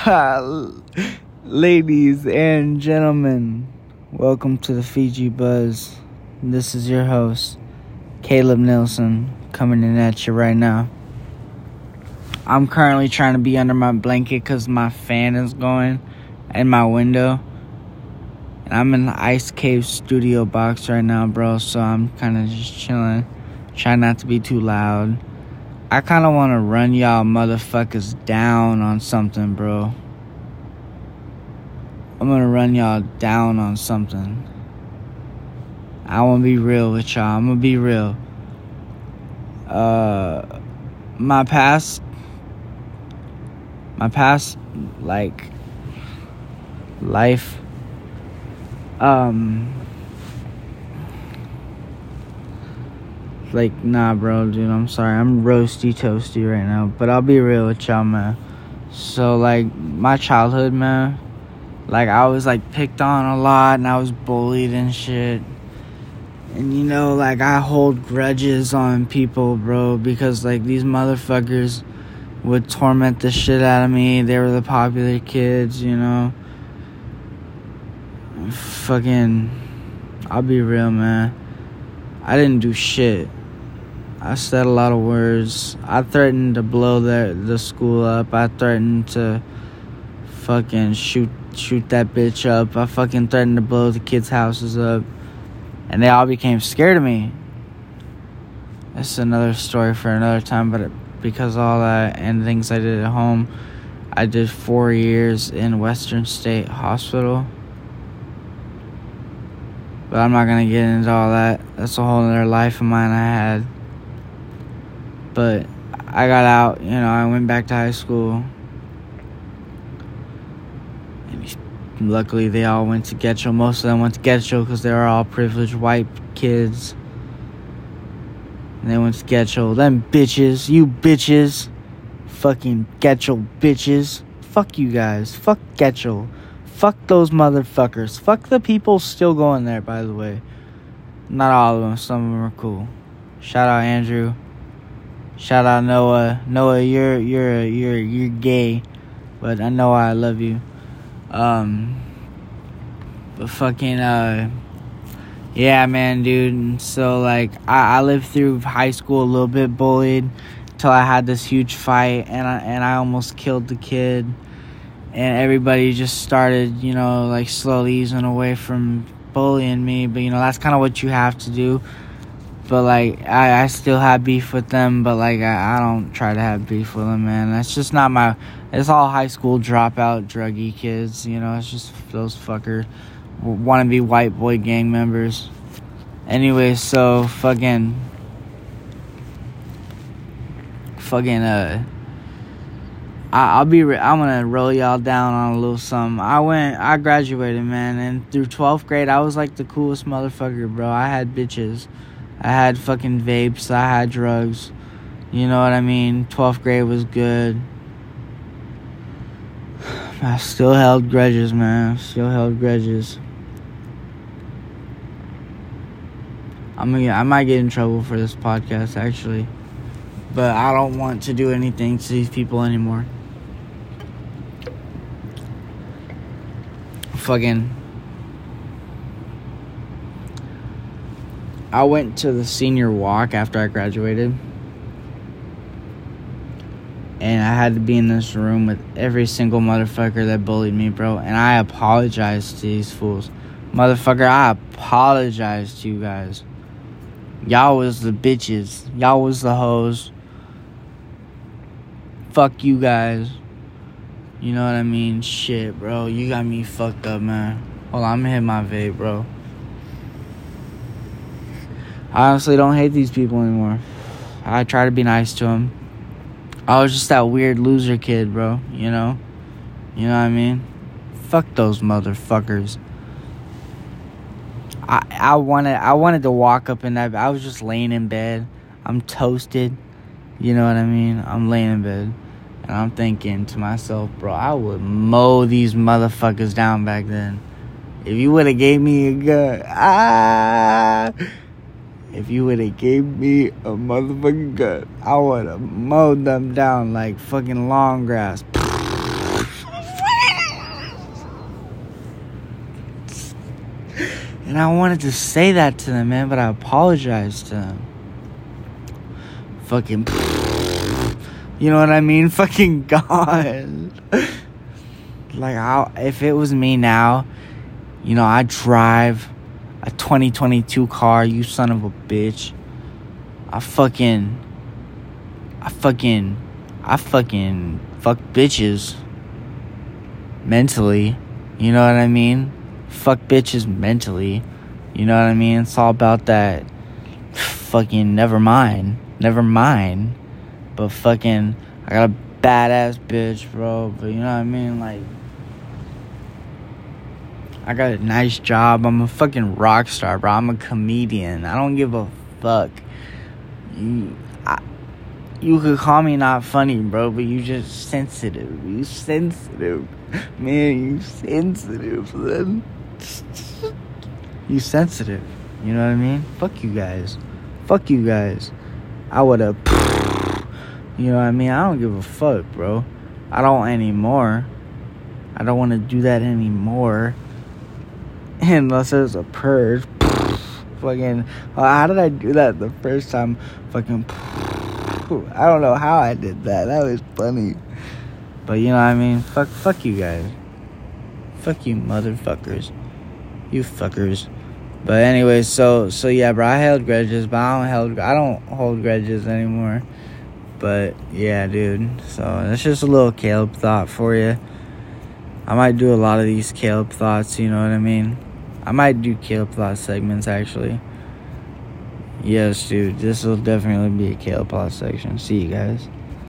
Ladies and gentlemen, welcome to the Fiji Buzz. This is your host, Kaleb Nelson, coming in at you right now. I'm currently trying to be under my blanket because my fan is going in my window. And I'm in the Ice Cave studio box right now, bro, so I'm kind of just chilling. Try not to be too loud. I kind of want to run y'all motherfuckers down on something, bro. I'm gonna run y'all down on something. I wanna be real with y'all. I'm gonna be real. Uh, my past, my past, like, life, um, like, nah, bro, dude, I'm sorry. I'm roasty toasty right now, but I'll be real with y'all, man. So, like, my childhood, man like I was like picked on a lot and I was bullied and shit. And you know, like I hold grudges on people, bro, because like these motherfuckers would torment the shit out of me. They were the popular kids, you know. Fucking I'll be real, man. I didn't do shit. I said a lot of words. I threatened to blow the the school up. I threatened to fucking shoot shoot that bitch up. I fucking threatened to blow the kids' houses up. And they all became scared of me. That's another story for another time, but because all that and things I did at home, I did four years in Western State Hospital. But I'm not gonna get into all that. That's a whole other life of mine I had. But I got out, you know, I went back to high school. And luckily they all went to Getchell. Most of them went to Getchell because they were all privileged white kids. And they went to Getchell. Them bitches, you bitches, fucking Getchell bitches. Fuck you guys. Fuck Getchell. Fuck those motherfuckers. Fuck the people still going there. By the way, not all of them. Some of them are cool. Shout out Andrew. Shout out Noah. Noah, you're you're you're you're gay, but I know I love you. Um, but fucking, uh, yeah, man, dude. So, like, I, I lived through high school a little bit bullied till I had this huge fight and I, and I almost killed the kid. And everybody just started, you know, like slowly easing away from bullying me. But, you know, that's kind of what you have to do. But, like, I, I still have beef with them, but, like, I, I don't try to have beef with them, man. That's just not my it's all high school dropout druggy kids, you know, it's just those fucker wannabe white boy gang members. Anyway, so fucking fucking uh I, will be. Re- I'm gonna roll y'all down on a little something. I went. I graduated, man, and through 12th grade, I was like the coolest motherfucker, bro. I had bitches, I had fucking vapes, I had drugs. You know what I mean? 12th grade was good. I still held grudges, man. Still held grudges. I'm gonna, I might get in trouble for this podcast, actually. But I don't want to do anything to these people anymore. Fucking. I went to the senior walk after I graduated and I had to be in this room with every single motherfucker that bullied me, bro. And I apologize to these fools. Motherfucker, I apologize to you guys. Y'all was the bitches. Y'all was the hoes. Fuck you guys. You know what I mean? Shit, bro. You got me fucked up, man. Hold on, I'm gonna hit my vape, bro. I honestly don't hate these people anymore. I try to be nice to them I was just that weird loser kid, bro. You know? You know what I mean? Fuck those motherfuckers. I I wanted I wanted to walk up in that I was just laying in bed. I'm toasted. You know what I mean? I'm laying in bed. And I'm thinking to myself, bro, I would mow these motherfuckers down back then. If you would have gave me a gun, ah if you would have gave me a motherfucking gun, I would have mowed them down like fucking long grass. and I wanted to say that to them, man, but I apologized to them. Fucking. You know what I mean? Fucking God. like, i if it was me now, you know, I'd drive a 2022 car, you son of a bitch. I fucking. I fucking. I fucking fuck bitches mentally. You know what I mean? Fuck bitches mentally. You know what I mean? It's all about that fucking never mind. Never mind. But fucking I got a badass bitch, bro. But you know what I mean? Like I got a nice job. I'm a fucking rock star, bro. I'm a comedian. I don't give a fuck. You, I, you could call me not funny, bro, but you just sensitive. You sensitive. Man, you sensitive, then. you sensitive. You know what I mean? Fuck you guys. Fuck you guys. I would have. You know what I mean? I don't give a fuck, bro. I don't anymore. I don't want to do that anymore. Unless there's a purge. Fucking. Uh, how did I do that the first time? Fucking. I don't know how I did that. That was funny. But you know what I mean? Fuck, fuck you guys. Fuck you, motherfuckers. You fuckers. But anyway, so so yeah, bro. I held grudges, but I don't held. I don't hold grudges anymore. But yeah, dude. So that's just a little Kaleb thought for you. I might do a lot of these Kaleb thoughts. You know what I mean? I might do Kaleb Plot segments actually. Yes, dude. This will definitely be a Kaleb Plot section. See you guys.